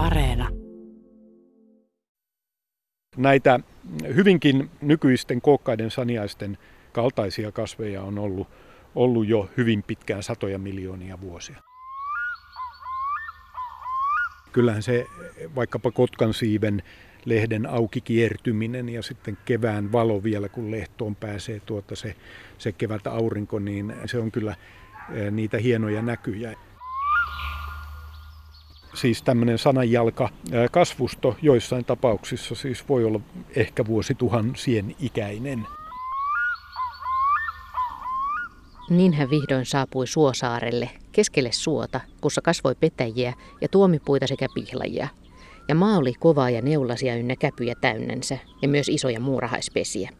Areena. Näitä hyvinkin nykyisten kookkaiden saniaisten kaltaisia kasveja on ollut, ollut jo hyvin pitkään satoja miljoonia vuosia. Kyllähän se vaikkapa kotkan siiven lehden auki kiertyminen ja sitten kevään valo vielä, kun lehtoon pääsee tuota se, se kevät aurinko, niin se on kyllä eh, niitä hienoja näkyjä. Siis tämmöinen sananjalka kasvusto joissain tapauksissa siis voi olla ehkä vuosituhansien ikäinen. Niin hän vihdoin saapui Suosaarelle, keskelle suota, kussa kasvoi petäjiä ja tuomipuita sekä pihlajia. Ja maa oli kovaa ja neulasia ynnä käpyjä täynnänsä, ja myös isoja muurahaispesiä.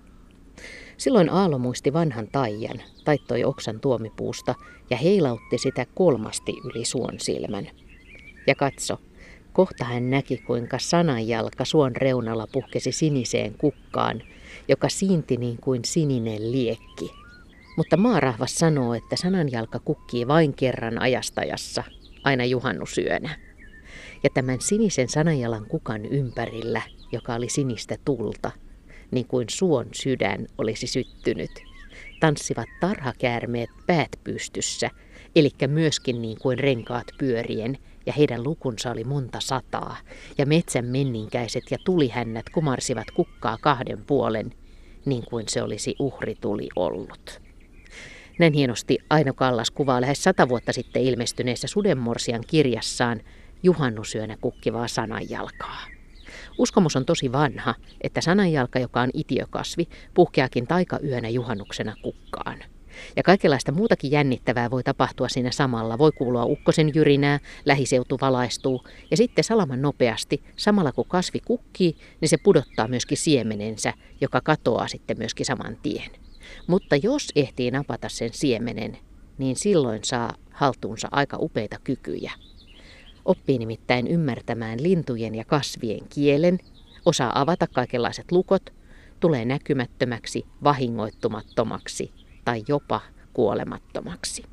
Silloin Aalo muisti vanhan taian, taittoi oksan tuomipuusta ja heilautti sitä kolmasti yli suon silmän. Ja katso, kohta hän näki, kuinka sananjalka suon reunalla puhkesi siniseen kukkaan, joka siinti niin kuin sininen liekki – mutta maarahvas sanoo, että sananjalka kukkii vain kerran ajastajassa, aina juhannusyönä. Ja tämän sinisen sananjalan kukan ympärillä, joka oli sinistä tulta, niin kuin suon sydän olisi syttynyt, tanssivat tarhakäärmeet päät pystyssä, eli myöskin niin kuin renkaat pyörien, ja heidän lukunsa oli monta sataa, ja metsän menninkäiset ja tulihännät kumarsivat kukkaa kahden puolen, niin kuin se olisi uhrituli ollut. Näin hienosti Aino Kallas kuvaa lähes sata vuotta sitten ilmestyneessä Sudenmorsian kirjassaan juhannusyönä kukkivaa sananjalkaa. Uskomus on tosi vanha, että sananjalka, joka on itiökasvi, puhkeakin taikayönä juhannuksena kukkaan. Ja kaikenlaista muutakin jännittävää voi tapahtua siinä samalla. Voi kuulua ukkosen jyrinää, lähiseutu valaistuu ja sitten salaman nopeasti, samalla kun kasvi kukkii, niin se pudottaa myöskin siemenensä, joka katoaa sitten myöskin saman tien. Mutta jos ehtii napata sen siemenen, niin silloin saa haltuunsa aika upeita kykyjä. Oppii nimittäin ymmärtämään lintujen ja kasvien kielen, osaa avata kaikenlaiset lukot, tulee näkymättömäksi, vahingoittumattomaksi tai jopa kuolemattomaksi.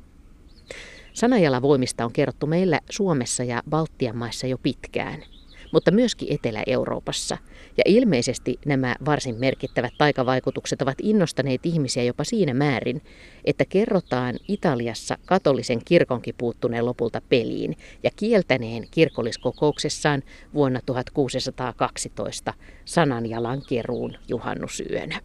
Sanajala-voimista on kerrottu meillä Suomessa ja Baltian maissa jo pitkään – mutta myöskin Etelä-Euroopassa. Ja ilmeisesti nämä varsin merkittävät taikavaikutukset ovat innostaneet ihmisiä jopa siinä määrin, että kerrotaan Italiassa katolisen kirkonkin puuttuneen lopulta peliin ja kieltäneen kirkolliskokouksessaan vuonna 1612 sananjalan keruun juhannusyönä.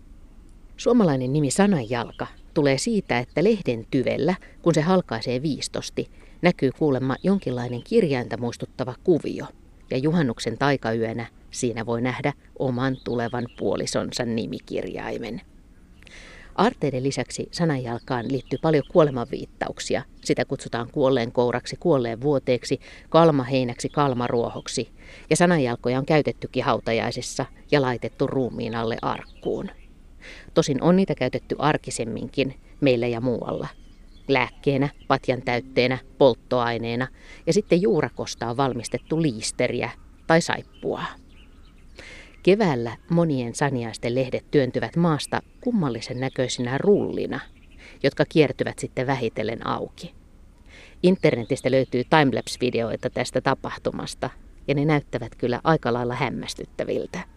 Suomalainen nimi sananjalka tulee siitä, että lehden tyvellä, kun se halkaisee viistosti, näkyy kuulemma jonkinlainen kirjainta muistuttava kuvio – ja juhannuksen taikayönä siinä voi nähdä oman tulevan puolisonsa nimikirjaimen. Arteiden lisäksi sananjalkaan liittyy paljon kuolemanviittauksia. Sitä kutsutaan kuolleen kouraksi, kuolleen vuoteeksi, kalmaheinäksi, kalmaruohoksi. Ja sananjalkoja on käytettykin hautajaisissa ja laitettu ruumiin alle arkkuun. Tosin on niitä käytetty arkisemminkin meillä ja muualla – lääkkeenä, patjan täytteenä, polttoaineena ja sitten juurakosta on valmistettu liisteriä tai saippua. Keväällä monien saniaisten lehdet työntyvät maasta kummallisen näköisinä rullina, jotka kiertyvät sitten vähitellen auki. Internetistä löytyy timelapse-videoita tästä tapahtumasta, ja ne näyttävät kyllä aika lailla hämmästyttäviltä.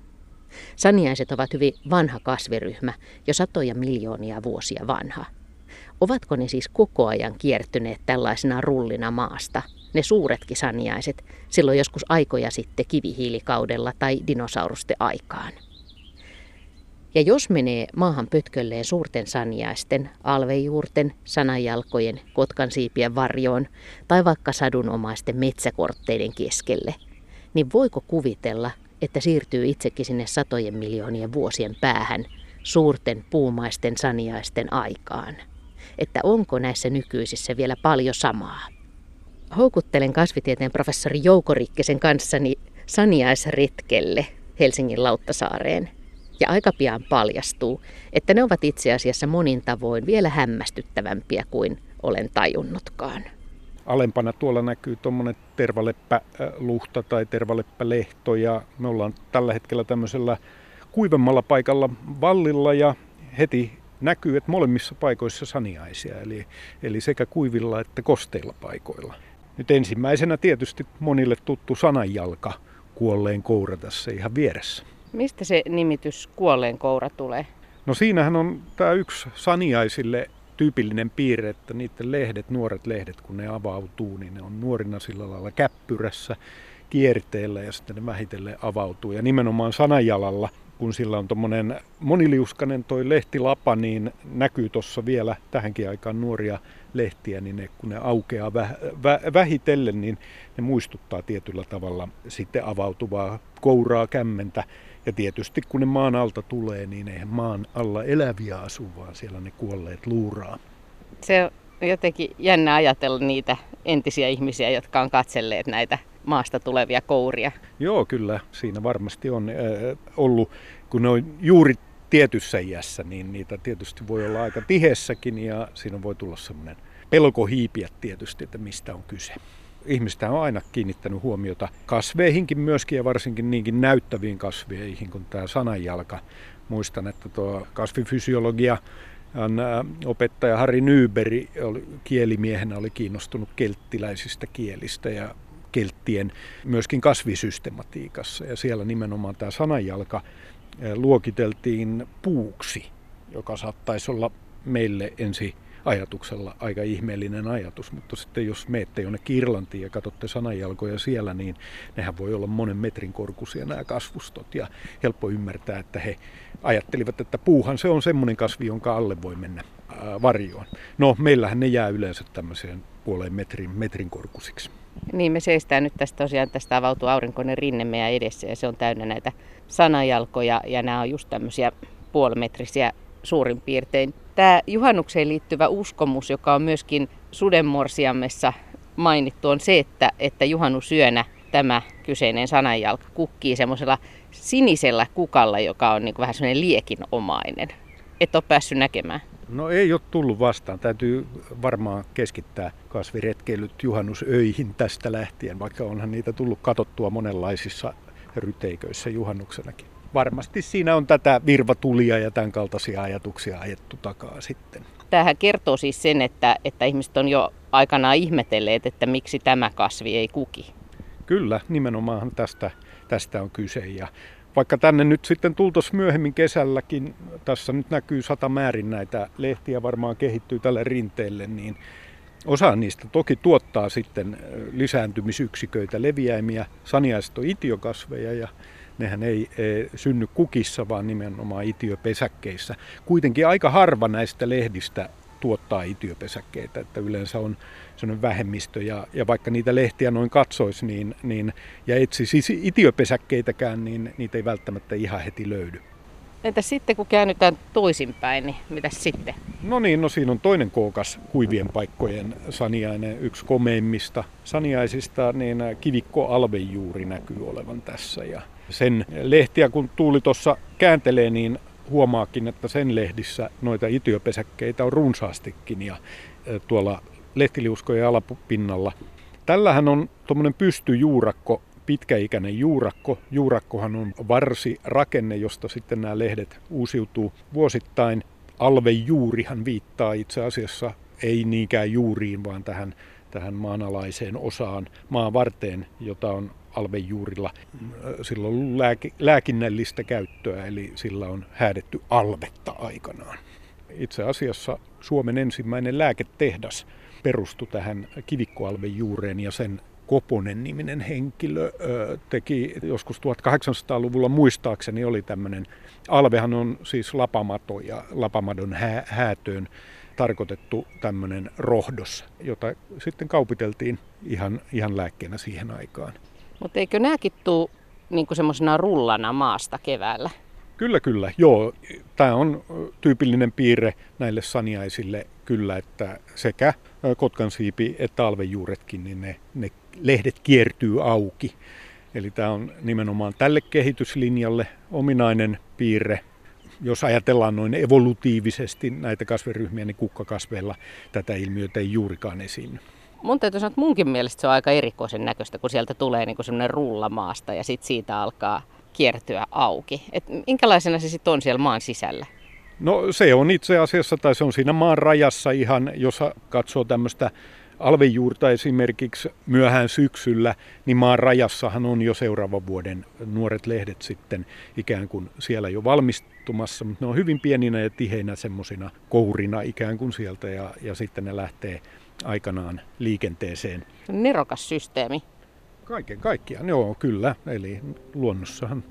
Saniaiset ovat hyvin vanha kasviryhmä, jo satoja miljoonia vuosia vanha – Ovatko ne siis koko ajan kiertyneet tällaisena rullina maasta, ne suuretkin saniaiset, silloin joskus aikoja sitten kivihiilikaudella tai dinosaurusten aikaan? Ja jos menee maahan pötkölleen suurten saniaisten, alvejuurten, sanajalkojen, kotkansiipien varjoon tai vaikka sadunomaisten metsäkortteiden keskelle, niin voiko kuvitella, että siirtyy itsekin sinne satojen miljoonien vuosien päähän suurten puumaisten saniaisten aikaan? että onko näissä nykyisissä vielä paljon samaa. Houkuttelen kasvitieteen professori Jouko Rikkisen kanssani saniaisretkelle Helsingin Lauttasaareen. Ja aika pian paljastuu, että ne ovat itse asiassa monin tavoin vielä hämmästyttävämpiä kuin olen tajunnutkaan. Alempana tuolla näkyy tuommoinen tervaleppäluhta tai tervaleppälehto ja me ollaan tällä hetkellä tämmöisellä kuivemmalla paikalla vallilla ja heti näkyy, että molemmissa paikoissa saniaisia, eli, eli sekä kuivilla että kosteilla paikoilla. Nyt ensimmäisenä tietysti monille tuttu sananjalka kuolleen koura tässä ihan vieressä. Mistä se nimitys kuolleen koura tulee? No siinähän on tämä yksi saniaisille tyypillinen piirre, että niiden lehdet, nuoret lehdet, kun ne avautuu, niin ne on nuorina sillä lailla käppyrässä kierteellä ja sitten ne vähitellen avautuu. Ja nimenomaan sananjalalla, kun sillä on tuommoinen moniliuskainen toi lehtilapa, niin näkyy tuossa vielä tähänkin aikaan nuoria lehtiä, niin ne, kun ne aukeaa vä, vä, vähitellen, niin ne muistuttaa tietyllä tavalla sitten avautuvaa kouraa kämmentä. Ja tietysti kun ne maan alta tulee, niin eihän maan alla eläviä asu, vaan siellä ne kuolleet luuraa. Se on jotenkin jännä ajatella niitä entisiä ihmisiä, jotka on katselleet näitä maasta tulevia kouria. Joo, kyllä. Siinä varmasti on äh, ollut, kun ne on juuri tietyssä iässä, niin niitä tietysti voi olla aika tihessäkin ja siinä voi tulla semmoinen pelko hiipiä tietysti, että mistä on kyse. Ihmistä on aina kiinnittänyt huomiota kasveihinkin myöskin ja varsinkin niinkin näyttäviin kasveihin kuin tämä sananjalka. Muistan, että tuo kasvifysiologia opettaja Harri Nyberi oli, kielimiehenä oli kiinnostunut kelttiläisistä kielistä ja kelttien myöskin kasvisystematiikassa. Ja siellä nimenomaan tämä sananjalka luokiteltiin puuksi, joka saattaisi olla meille ensi ajatuksella aika ihmeellinen ajatus, mutta sitten jos meette jonnekin Irlantiin ja katsotte sananjalkoja siellä, niin nehän voi olla monen metrin korkuisia nämä kasvustot ja helppo ymmärtää, että he ajattelivat, että puuhan se on semmoinen kasvi, jonka alle voi mennä varjoon. No, meillähän ne jää yleensä tämmöiseen puoleen metrin, metrin korkusiksi. Niin, me seistään nyt tästä tosiaan, tästä avautuu aurinkoinen rinne meidän edessä ja se on täynnä näitä sanajalkoja ja nämä on just tämmöisiä puolimetrisiä suurin piirtein. Tämä juhannukseen liittyvä uskomus, joka on myöskin sudenmorsiammessa mainittu, on se, että, että juhannusyönä tämä kyseinen sanajalka kukkii semmoisella sinisellä kukalla, joka on niin vähän semmoinen liekinomainen. Et ole päässyt näkemään. No ei ole tullut vastaan. Täytyy varmaan keskittää kasviretkeilyt juhannusöihin tästä lähtien, vaikka onhan niitä tullut katottua monenlaisissa ryteiköissä juhannuksenakin. Varmasti siinä on tätä virvatulia ja tämän kaltaisia ajatuksia ajettu takaa sitten. Tämähän kertoo siis sen, että, että ihmiset on jo aikanaan ihmetelleet, että miksi tämä kasvi ei kuki. Kyllä, nimenomaan tästä, tästä on kyse. Ja vaikka tänne nyt sitten tultaisiin myöhemmin kesälläkin, tässä nyt näkyy sata määrin näitä lehtiä varmaan kehittyy tälle rinteelle, niin osa niistä toki tuottaa sitten lisääntymisyksiköitä, leviäimiä, saniaiset on itiokasveja ja nehän ei, ei synny kukissa, vaan nimenomaan itiöpesäkkeissä. Kuitenkin aika harva näistä lehdistä tuottaa itiöpesäkkeitä, että yleensä on sellainen vähemmistö ja, ja vaikka niitä lehtiä noin katsoisi niin, niin, ja etsisi itiöpesäkkeitäkään, niin niitä ei välttämättä ihan heti löydy. Entä sitten kun käännytään toisinpäin, niin mitä sitten? No niin, no siinä on toinen kookas kuivien paikkojen saniainen, yksi komeimmista saniaisista, niin kivikko alvejuuri näkyy olevan tässä. Ja sen lehtiä kun tuuli tuossa kääntelee, niin huomaakin, että sen lehdissä noita itiöpesäkkeitä on runsaastikin ja tuolla lehtiliuskojen alapinnalla. Tällähän on tuommoinen pystyjuurakko, pitkäikäinen juurakko. Juurakkohan on varsi rakenne, josta sitten nämä lehdet uusiutuu vuosittain. Alvejuurihan viittaa itse asiassa ei niinkään juuriin, vaan tähän, tähän maanalaiseen osaan, maan varteen, jota on alvejuurilla. Sillä on ollut lääke, lääkinnällistä käyttöä, eli sillä on häädetty alvetta aikanaan. Itse asiassa Suomen ensimmäinen lääketehdas perustui tähän kivikkoalvejuureen ja sen Koponen niminen henkilö teki joskus 1800-luvulla muistaakseni oli tämmöinen, alvehan on siis lapamato ja lapamadon hää, häätöön tarkoitettu tämmöinen rohdos, jota sitten kaupiteltiin ihan, ihan lääkkeenä siihen aikaan. Mutta eikö nämäkin tule niin semmoisena rullana maasta keväällä? Kyllä, kyllä. Joo, tämä on tyypillinen piirre näille saniaisille kyllä, että sekä kotkansiipi että alvejuuretkin, niin ne, ne lehdet kiertyy auki. Eli tämä on nimenomaan tälle kehityslinjalle ominainen piirre. Jos ajatellaan noin evolutiivisesti näitä kasviryhmiä, niin kukkakasveilla tätä ilmiötä ei juurikaan esiinny mun täytyy sanoa, että munkin mielestä se on aika erikoisen näköistä, kun sieltä tulee niin semmoinen rulla maasta ja sitten siitä alkaa kiertyä auki. Et minkälaisena se sitten on siellä maan sisällä? No se on itse asiassa, tai se on siinä maan rajassa ihan, jos katsoo tämmöistä alvejuurta esimerkiksi myöhään syksyllä, niin maan rajassahan on jo seuraavan vuoden nuoret lehdet sitten ikään kuin siellä jo valmistumassa, mutta ne on hyvin pieninä ja tiheinä semmoisina kourina ikään kuin sieltä ja, ja sitten ne lähtee aikanaan liikenteeseen. Nerokas systeemi. Kaiken kaikkiaan, joo, kyllä. Eli luonnossahan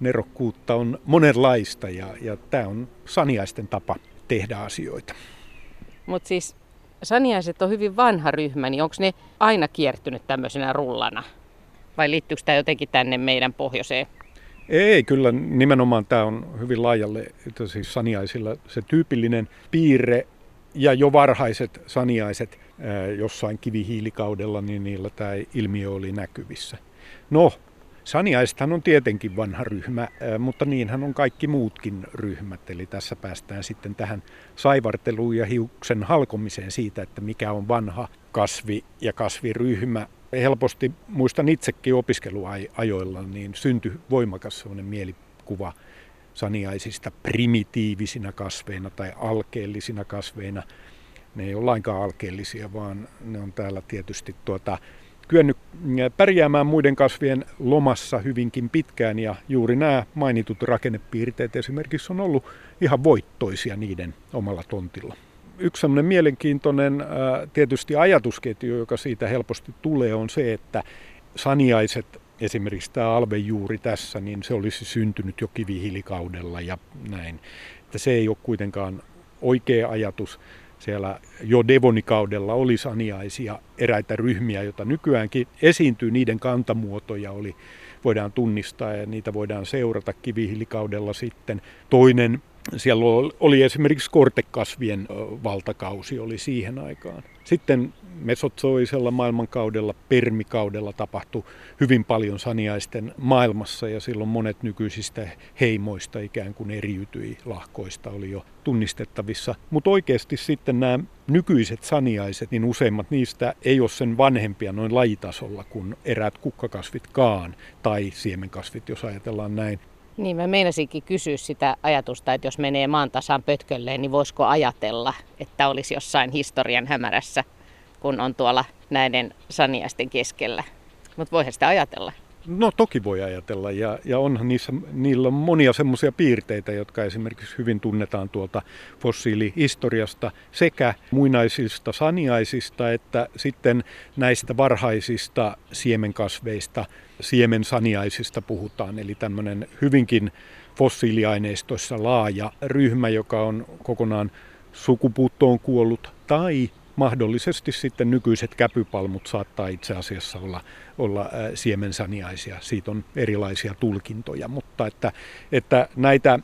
nerokkuutta on monenlaista ja, ja tämä on saniaisten tapa tehdä asioita. Mutta siis saniaiset on hyvin vanha ryhmä, niin onko ne aina kiertynyt tämmöisenä rullana? Vai liittyykö tämä jotenkin tänne meidän pohjoiseen? Ei, kyllä nimenomaan tämä on hyvin laajalle, että siis saniaisilla se tyypillinen piirre ja jo varhaiset saniaiset jossain kivihiilikaudella, niin niillä tämä ilmiö oli näkyvissä. No, Saniaisethan on tietenkin vanha ryhmä, mutta niinhän on kaikki muutkin ryhmät. Eli tässä päästään sitten tähän saivarteluun ja hiuksen halkomiseen siitä, että mikä on vanha kasvi ja kasviryhmä. Helposti muistan itsekin opiskeluajoilla, niin syntyi voimakas sellainen mielikuva saniaisista primitiivisina kasveina tai alkeellisina kasveina. Ne ei ole lainkaan alkeellisia, vaan ne on täällä tietysti tuota, kyennyt pärjäämään muiden kasvien lomassa hyvinkin pitkään ja juuri nämä mainitut rakennepiirteet esimerkiksi on ollut ihan voittoisia niiden omalla tontilla. Yksi sellainen mielenkiintoinen tietysti ajatusketju, joka siitä helposti tulee, on se, että saniaiset, esimerkiksi tämä alvejuuri tässä, niin se olisi syntynyt jo kivihiilikaudella ja näin. Että se ei ole kuitenkaan oikea ajatus siellä jo Devonikaudella oli saniaisia eräitä ryhmiä, joita nykyäänkin esiintyy, niiden kantamuotoja oli, voidaan tunnistaa ja niitä voidaan seurata kivihilikaudella sitten. Toinen siellä oli esimerkiksi kortekasvien valtakausi oli siihen aikaan. Sitten mesotsoisella maailmankaudella, permikaudella tapahtui hyvin paljon saniaisten maailmassa ja silloin monet nykyisistä heimoista ikään kuin eriytyi lahkoista, oli jo tunnistettavissa. Mutta oikeasti sitten nämä nykyiset saniaiset, niin useimmat niistä ei ole sen vanhempia noin lajitasolla kuin eräät kukkakasvitkaan tai siemenkasvit, jos ajatellaan näin. Niin, mä meinasinkin kysyä sitä ajatusta, että jos menee maan tasan pötkölleen, niin voisiko ajatella, että olisi jossain historian hämärässä, kun on tuolla näiden saniaisten keskellä. Mutta voihan sitä ajatella. No toki voi ajatella ja, ja onhan niissä, niillä on monia semmoisia piirteitä, jotka esimerkiksi hyvin tunnetaan tuolta fossiilihistoriasta sekä muinaisista saniaisista että sitten näistä varhaisista siemenkasveista, siemensaniaisista puhutaan. Eli tämmöinen hyvinkin fossiiliaineistoissa laaja ryhmä, joka on kokonaan sukupuuttoon kuollut tai mahdollisesti sitten nykyiset käpypalmut saattaa itse asiassa olla, olla siemensaniaisia. Siitä on erilaisia tulkintoja, mutta että, että näitä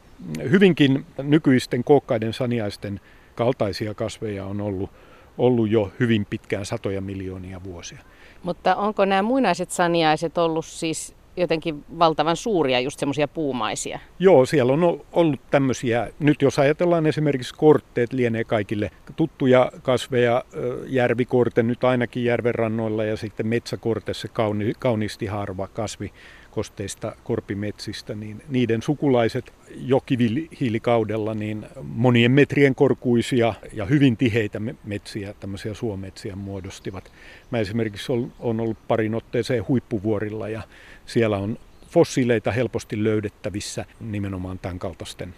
hyvinkin nykyisten kookkaiden saniaisten kaltaisia kasveja on ollut, ollut jo hyvin pitkään satoja miljoonia vuosia. Mutta onko nämä muinaiset saniaiset ollut siis jotenkin valtavan suuria, just semmoisia puumaisia. Joo, siellä on ollut tämmöisiä, nyt jos ajatellaan esimerkiksi kortteet, lienee kaikille tuttuja kasveja, järvikorte nyt ainakin järvenrannoilla ja sitten metsäkorte, se kauni, kauniisti harva kasvi kosteista korpimetsistä, niin niiden sukulaiset jo kivihiilikaudella niin monien metrien korkuisia ja hyvin tiheitä metsiä, tämmöisiä suometsiä muodostivat. Mä esimerkiksi olen ollut parin otteeseen huippuvuorilla ja siellä on fossiileita helposti löydettävissä nimenomaan tämän kaltaisten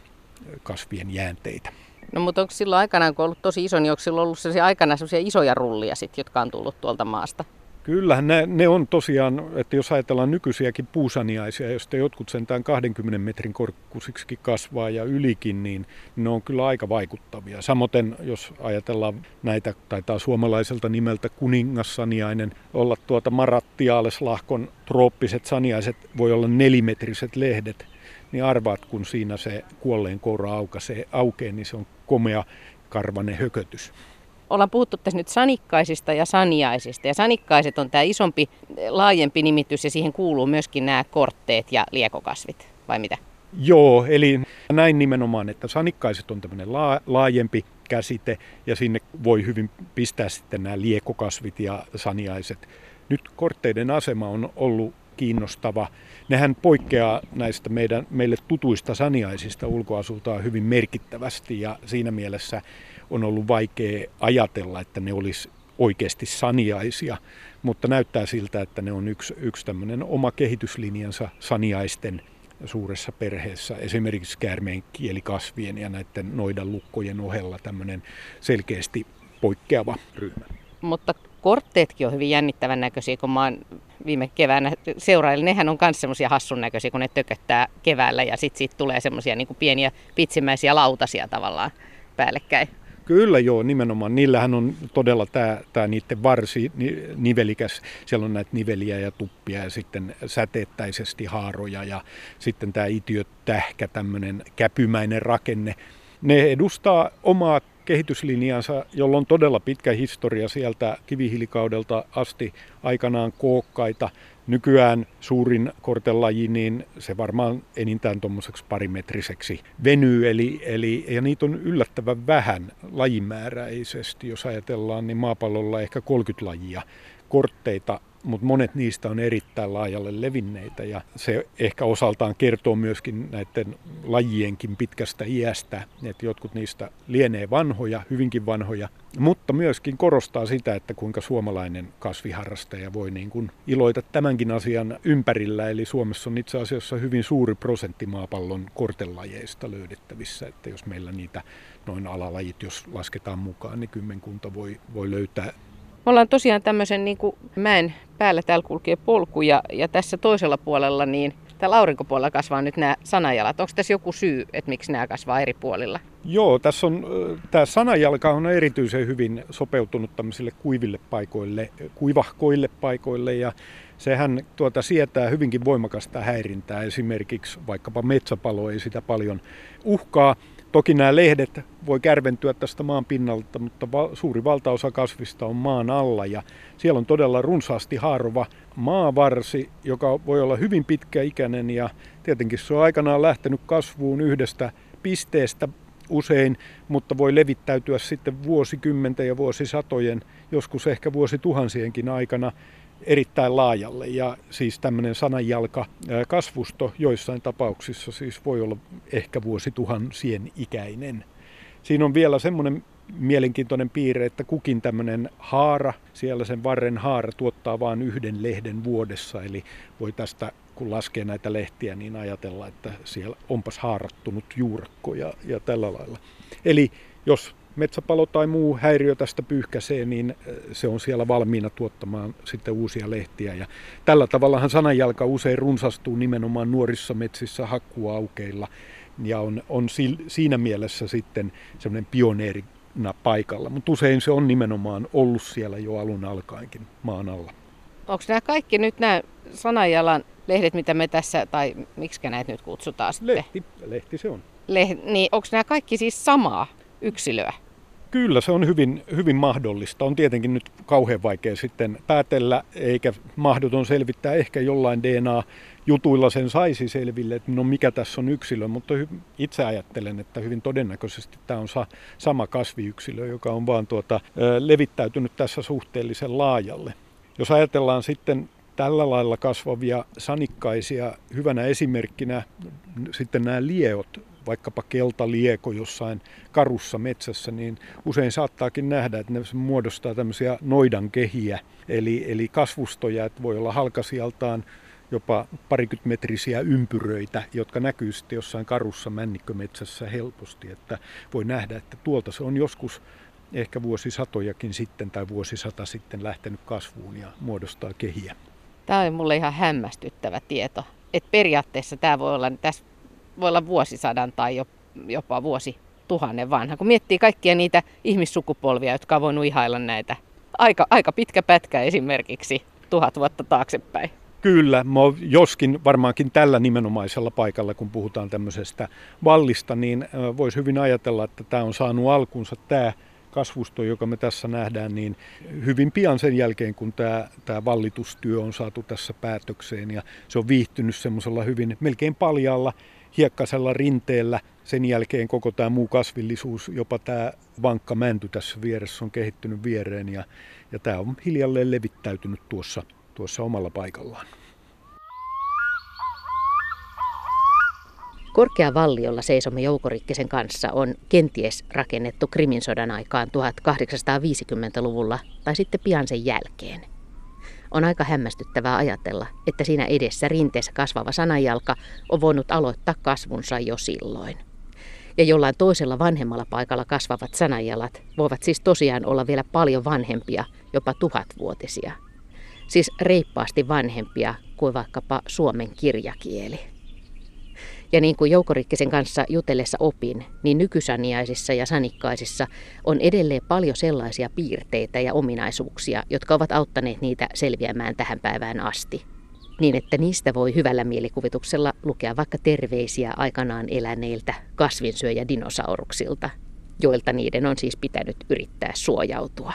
kasvien jäänteitä. No mutta onko silloin aikanaan, kun ollut tosi iso, niin onko silloin ollut sellaisia aikana sellaisia isoja rullia sit, jotka on tullut tuolta maasta? Kyllähän ne, ne on tosiaan, että jos ajatellaan nykyisiäkin puusaniaisia, joista jotkut sentään 20 metrin korkkusiksi kasvaa ja ylikin, niin ne on kyllä aika vaikuttavia. Samoin jos ajatellaan näitä, taitaa suomalaiselta nimeltä kuningassaniainen olla tuota Marattiaaleslahkon trooppiset saniaiset, voi olla nelimetriset lehdet, niin arvaat, kun siinä se kuolleen koura aukee, niin se on komea karvanen hökötys ollaan puhuttu tässä nyt sanikkaisista ja saniaisista. Ja sanikkaiset on tämä isompi, laajempi nimitys ja siihen kuuluu myöskin nämä kortteet ja liekokasvit, vai mitä? Joo, eli näin nimenomaan, että sanikkaiset on tämmöinen laajempi käsite ja sinne voi hyvin pistää sitten nämä liekokasvit ja saniaiset. Nyt kortteiden asema on ollut kiinnostava. Nehän poikkeaa näistä meidän, meille tutuista saniaisista ulkoasultaan hyvin merkittävästi ja siinä mielessä on ollut vaikea ajatella, että ne olisi oikeasti saniaisia, mutta näyttää siltä, että ne on yksi, yksi tämmöinen oma kehityslinjansa saniaisten suuressa perheessä, esimerkiksi käärmeen kielikasvien ja näiden noidan lukkojen ohella tämmöinen selkeästi poikkeava ryhmä. Mutta kortteetkin on hyvin jännittävän näköisiä, kun mä oon viime keväänä seurailin. Nehän on myös semmoisia hassun näköisiä, kun ne tököttää keväällä ja sitten siitä tulee semmoisia niin pieniä pitsimäisiä lautasia tavallaan päällekkäin. Kyllä joo, nimenomaan. Niillähän on todella tämä, tämä niiden varsi nivelikäs. Siellä on näitä niveliä ja tuppia ja sitten säteettäisesti haaroja ja sitten tämä itiötähkä, tämmöinen käpymäinen rakenne. Ne edustaa omaa kehityslinjansa, jolla on todella pitkä historia sieltä kivihiilikaudelta asti aikanaan kookkaita. Nykyään suurin kortelaji, niin se varmaan enintään tuommoiseksi parimetriseksi venyy, eli, eli, ja niitä on yllättävän vähän lajimääräisesti. Jos ajatellaan, niin maapallolla ehkä 30 lajia kortteita mutta monet niistä on erittäin laajalle levinneitä ja se ehkä osaltaan kertoo myöskin näiden lajienkin pitkästä iästä, että jotkut niistä lienee vanhoja, hyvinkin vanhoja, mutta myöskin korostaa sitä, että kuinka suomalainen kasviharrastaja voi niin kuin iloita tämänkin asian ympärillä, eli Suomessa on itse asiassa hyvin suuri prosentti maapallon kortelajeista löydettävissä, että jos meillä niitä noin alalajit, jos lasketaan mukaan, niin kymmenkunta voi, voi löytää me ollaan tosiaan tämmöisen niin kuin mäen päällä täällä kulkee polku ja, ja tässä toisella puolella niin Täällä aurinkopuolella kasvaa nyt nämä sanajalat. Onko tässä joku syy, että miksi nämä kasvaa eri puolilla? Joo, tässä on, tämä sanajalka on erityisen hyvin sopeutunut tämmöisille kuiville paikoille, kuivahkoille paikoille ja sehän tuota sietää hyvinkin voimakasta häirintää. Esimerkiksi vaikkapa metsäpalo ei sitä paljon uhkaa. Toki nämä lehdet voi kärventyä tästä maan pinnalta, mutta suuri valtaosa kasvista on maan alla ja siellä on todella runsaasti haarova maavarsi, joka voi olla hyvin pitkäikäinen ja tietenkin se on aikanaan lähtenyt kasvuun yhdestä pisteestä usein, mutta voi levittäytyä sitten vuosikymmenten ja vuosisatojen, joskus ehkä vuosituhansienkin aikana erittäin laajalle. Ja siis tämmöinen sananjalka kasvusto joissain tapauksissa siis voi olla ehkä vuosituhansien ikäinen. Siinä on vielä semmoinen mielenkiintoinen piirre, että kukin tämmöinen haara, siellä sen varren haara tuottaa vain yhden lehden vuodessa. Eli voi tästä, kun laskee näitä lehtiä, niin ajatella, että siellä onpas haarattunut juurakko ja, ja tällä lailla. Eli jos metsäpalo tai muu häiriö tästä pyyhkäsee, niin se on siellä valmiina tuottamaan sitten uusia lehtiä. Ja tällä tavallahan sananjalka usein runsastuu nimenomaan nuorissa metsissä hakkuaukeilla ja on, on siinä mielessä sitten semmoinen pioneerina paikalla. Mutta usein se on nimenomaan ollut siellä jo alun alkaenkin maan alla. Onko nämä kaikki nyt nämä sananjalan lehdet, mitä me tässä, tai miksi näitä nyt kutsutaan sitten? Lehti, lehti se on. Leh, niin onko nämä kaikki siis samaa yksilöä? Kyllä se on hyvin, hyvin mahdollista. On tietenkin nyt kauhean vaikea sitten päätellä, eikä mahdoton selvittää. Ehkä jollain DNA-jutuilla sen saisi selville, että no mikä tässä on yksilö, mutta itse ajattelen, että hyvin todennäköisesti tämä on sa- sama kasviyksilö, joka on vaan tuota, levittäytynyt tässä suhteellisen laajalle. Jos ajatellaan sitten tällä lailla kasvavia sanikkaisia, hyvänä esimerkkinä sitten nämä lieot, vaikkapa keltalieko jossain karussa metsässä, niin usein saattaakin nähdä, että ne muodostaa tämmöisiä noidan kehiä, eli, eli kasvustoja, että voi olla halkasijaltaan jopa parikymmenmetrisiä ympyröitä, jotka näkyy sitten jossain karussa männikkömetsässä helposti, että voi nähdä, että tuolta se on joskus ehkä vuosisatojakin sitten tai vuosisata sitten lähtenyt kasvuun ja muodostaa kehiä. Tämä on mulle ihan hämmästyttävä tieto. Että periaatteessa tämä voi olla, tässä voi olla vuosisadan tai jopa vuosi tuhannen vanha. Kun miettii kaikkia niitä ihmissukupolvia, jotka on voinut ihailla näitä. Aika, aika pitkä pätkä esimerkiksi tuhat vuotta taaksepäin. Kyllä, joskin varmaankin tällä nimenomaisella paikalla, kun puhutaan tämmöisestä vallista, niin voisi hyvin ajatella, että tämä on saanut alkunsa tämä kasvusto, joka me tässä nähdään, niin hyvin pian sen jälkeen, kun tämä, tämä vallitustyö on saatu tässä päätökseen ja se on viihtynyt semmoisella hyvin melkein paljalla hiekkaisella rinteellä. Sen jälkeen koko tämä muu kasvillisuus, jopa tämä vankka mänty tässä vieressä on kehittynyt viereen ja, ja tämä on hiljalleen levittäytynyt tuossa, tuossa omalla paikallaan. Korkea valli, jolla seisomme Joukorikkisen kanssa, on kenties rakennettu Krimin sodan aikaan 1850-luvulla tai sitten pian sen jälkeen. On aika hämmästyttävää ajatella, että siinä edessä rinteessä kasvava sananjalka on voinut aloittaa kasvunsa jo silloin. Ja jollain toisella vanhemmalla paikalla kasvavat sananjalat voivat siis tosiaan olla vielä paljon vanhempia, jopa tuhatvuotisia. Siis reippaasti vanhempia kuin vaikkapa suomen kirjakieli. Ja niin kuin Joukorikkisen kanssa jutellessa opin, niin nykysaniaisissa ja sanikkaisissa on edelleen paljon sellaisia piirteitä ja ominaisuuksia, jotka ovat auttaneet niitä selviämään tähän päivään asti. Niin että niistä voi hyvällä mielikuvituksella lukea vaikka terveisiä aikanaan eläneiltä kasvinsyöjä dinosauruksilta, joilta niiden on siis pitänyt yrittää suojautua.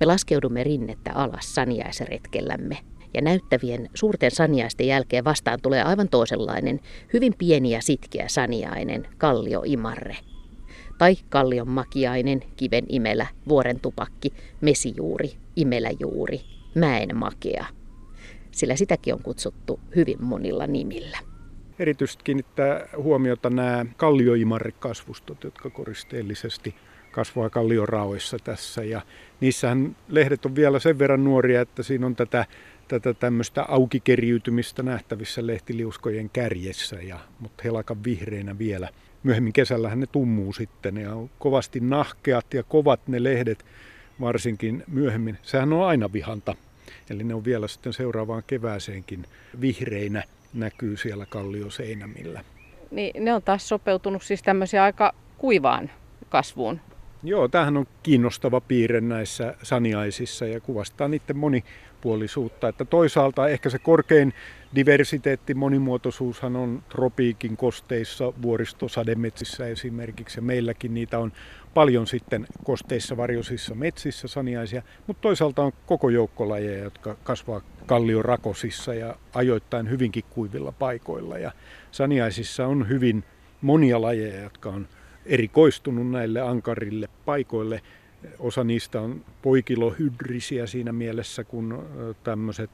Me laskeudumme rinnettä alas saniaisretkellämme – ja näyttävien suurten saniaisten jälkeen vastaan tulee aivan toisenlainen, hyvin pieni ja sitkeä saniainen, kallioimarre. Tai kallion makiainen, kiven imelä, vuoren tupakki, mesijuuri, imeläjuuri, mäen makea. Sillä sitäkin on kutsuttu hyvin monilla nimillä. Erityisesti kiinnittää huomiota nämä kallioimarrekasvustot, jotka koristeellisesti kasvaa kallioraoissa tässä. Ja niissähän lehdet on vielä sen verran nuoria, että siinä on tätä tätä tämmöistä aukikeriytymistä nähtävissä lehtiliuskojen kärjessä, ja, mutta helakan vihreinä vielä. Myöhemmin kesällähän ne tummuu sitten ja on kovasti nahkeat ja kovat ne lehdet varsinkin myöhemmin. Sehän on aina vihanta, eli ne on vielä sitten seuraavaan kevääseenkin vihreinä näkyy siellä kallioseinämillä. Niin, ne on taas sopeutunut siis tämmöisiä aika kuivaan kasvuun. Joo, tämähän on kiinnostava piirre näissä saniaisissa ja kuvastaa niiden moni, monipuolisuutta. Että toisaalta ehkä se korkein diversiteetti, monimuotoisuushan on tropiikin kosteissa, vuoristosademetsissä esimerkiksi. Ja meilläkin niitä on paljon sitten kosteissa, varjoisissa metsissä saniaisia, mutta toisaalta on koko joukko lajeja, jotka kasvaa kalliorakosissa ja ajoittain hyvinkin kuivilla paikoilla. Ja saniaisissa on hyvin monia lajeja, jotka on erikoistunut näille ankarille paikoille. Osa niistä on poikilohydrisiä siinä mielessä, kun tämmöiset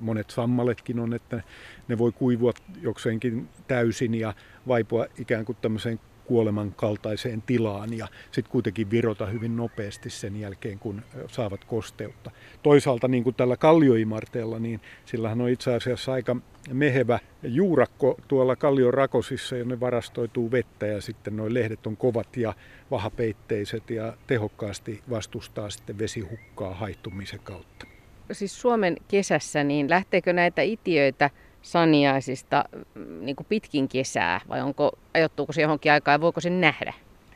monet sammaletkin on, että ne voi kuivua jokseenkin täysin ja vaipua ikään kuin tämmöiseen kuoleman kaltaiseen tilaan ja sitten kuitenkin virota hyvin nopeasti sen jälkeen, kun saavat kosteutta. Toisaalta niin kuin tällä kallioimarteella, niin sillähän on itse asiassa aika mehevä juurakko tuolla kallion rakosissa, jonne varastoituu vettä ja sitten nuo lehdet on kovat ja vahapeitteiset ja tehokkaasti vastustaa sitten vesihukkaa haittumisen kautta. Siis Suomen kesässä, niin lähteekö näitä itiöitä saniaisista mm, niin kuin pitkin kesää vai onko, ajoittuuko se johonkin aikaan ja voiko sen nähdä?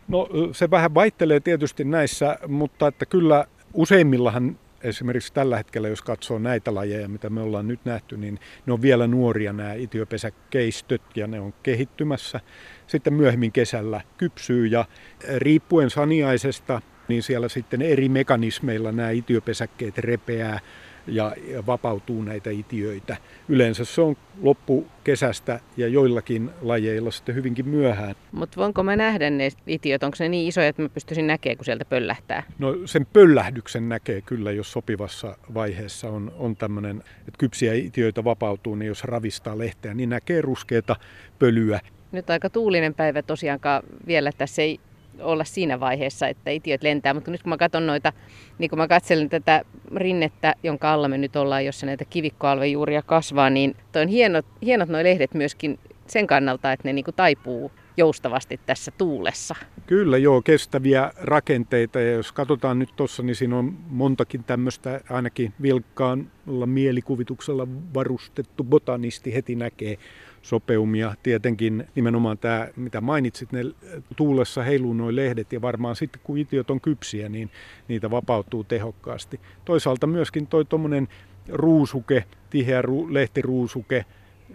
No se vähän vaihtelee tietysti näissä, mutta että kyllä useimmillahan esimerkiksi tällä hetkellä, jos katsoo näitä lajeja, mitä me ollaan nyt nähty, niin ne on vielä nuoria nämä itiopesäkeistöt ja ne on kehittymässä. Sitten myöhemmin kesällä kypsyy ja riippuen saniaisesta, niin siellä sitten eri mekanismeilla nämä itiopesäkkeet repeää ja, vapautuu näitä itiöitä. Yleensä se on loppu kesästä ja joillakin lajeilla sitten hyvinkin myöhään. Mutta voinko mä nähdä ne itiöt? Onko ne niin isoja, että mä pystyisin näkemään, kun sieltä pöllähtää? No sen pöllähdyksen näkee kyllä, jos sopivassa vaiheessa on, on tämmöinen, että kypsiä itiöitä vapautuu, niin jos ravistaa lehteä, niin näkee ruskeita pölyä. Nyt aika tuulinen päivä tosiaankaan vielä. Tässä ei olla siinä vaiheessa, että itiöt lentää. Mutta nyt kun mä katson noita, niin kun mä katselen tätä rinnettä, jonka alla me nyt ollaan, jossa näitä kivikkoalvejuuria kasvaa, niin toi on hienot, hienot nuo lehdet myöskin sen kannalta, että ne niin kuin taipuu joustavasti tässä tuulessa. Kyllä joo, kestäviä rakenteita ja jos katsotaan nyt tuossa, niin siinä on montakin tämmöistä ainakin vilkkaalla mielikuvituksella varustettu botanisti heti näkee sopeumia. Tietenkin nimenomaan tämä, mitä mainitsit, ne tuulessa heiluu noin lehdet ja varmaan sitten kun itiot on kypsiä, niin niitä vapautuu tehokkaasti. Toisaalta myöskin toi tuommoinen ruusuke, tiheä ru, lehtiruusuke,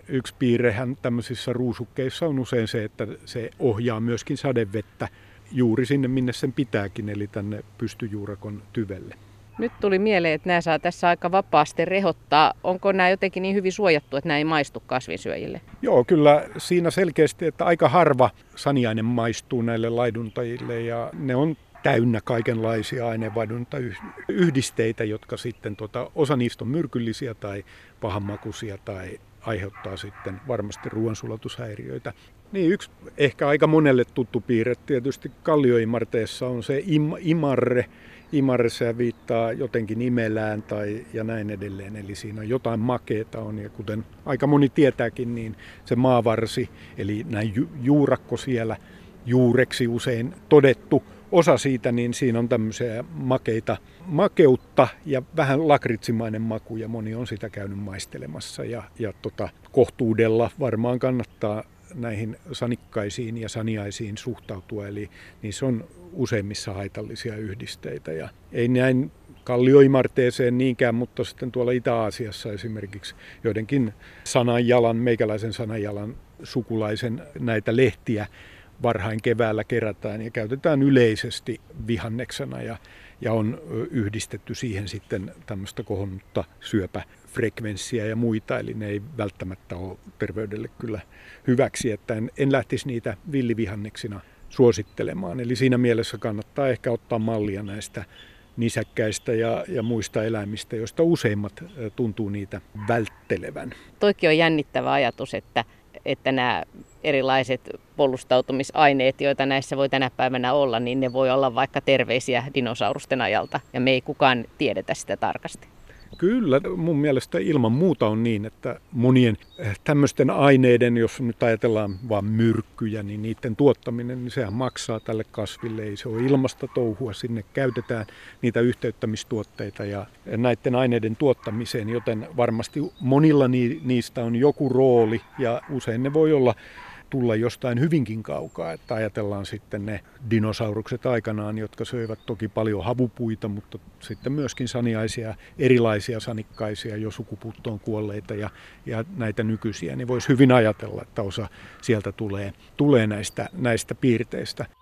yksi piirrehän tämmöisissä ruusukkeissa on usein se, että se ohjaa myöskin sadevettä juuri sinne, minne sen pitääkin, eli tänne pystyjuurakon tyvelle. Nyt tuli mieleen, että nämä saa tässä aika vapaasti rehottaa. Onko nämä jotenkin niin hyvin suojattu, että nämä ei maistu kasvinsyöjille? Joo, kyllä siinä selkeästi, että aika harva saniainen maistuu näille laiduntajille ja ne on täynnä kaikenlaisia aineenvaihdunta-yhdisteitä, jotka sitten, tota, osa niistä on myrkyllisiä tai pahanmakuisia tai aiheuttaa sitten varmasti ruoansulatushäiriöitä. Niin yksi ehkä aika monelle tuttu piirre tietysti kallioimarteessa on se im, imarre. Imarre se viittaa jotenkin imelään tai ja näin edelleen. Eli siinä on jotain makeeta on ja kuten aika moni tietääkin, niin se maavarsi eli näin ju, juurakko siellä juureksi usein todettu osa siitä, niin siinä on tämmöisiä makeita, makeutta ja vähän lakritsimainen maku ja moni on sitä käynyt maistelemassa ja, ja tota, kohtuudella varmaan kannattaa näihin sanikkaisiin ja saniaisiin suhtautua, eli niissä on useimmissa haitallisia yhdisteitä. Ja ei näin kallioimarteeseen niinkään, mutta sitten tuolla Itä-Aasiassa esimerkiksi joidenkin sananjalan, meikäläisen sananjalan sukulaisen näitä lehtiä varhain keväällä kerätään ja käytetään yleisesti vihanneksena. Ja, ja on yhdistetty siihen sitten tämmöistä kohonnutta syöpäfrekvenssiä ja muita, eli ne ei välttämättä ole terveydelle kyllä hyväksi, että en, en lähtisi niitä villivihanneksina suosittelemaan. Eli siinä mielessä kannattaa ehkä ottaa mallia näistä nisäkkäistä ja, ja muista eläimistä, joista useimmat tuntuu niitä välttelevän. Toikin on jännittävä ajatus, että, että nämä erilaiset puolustautumisaineet, joita näissä voi tänä päivänä olla, niin ne voi olla vaikka terveisiä dinosaurusten ajalta ja me ei kukaan tiedetä sitä tarkasti. Kyllä, mun mielestä ilman muuta on niin, että monien eh, tämmöisten aineiden, jos nyt ajatellaan vain myrkkyjä, niin niiden tuottaminen, niin sehän maksaa tälle kasville. Ei se ole ilmasta touhua, sinne käytetään niitä yhteyttämistuotteita ja näiden aineiden tuottamiseen, joten varmasti monilla niistä on joku rooli ja usein ne voi olla tulla jostain hyvinkin kaukaa. Että ajatellaan sitten ne dinosaurukset aikanaan, jotka söivät toki paljon havupuita, mutta sitten myöskin saniaisia, erilaisia sanikkaisia, jo sukupuuttoon kuolleita ja, ja näitä nykyisiä, niin voisi hyvin ajatella, että osa sieltä tulee, tulee näistä, näistä piirteistä.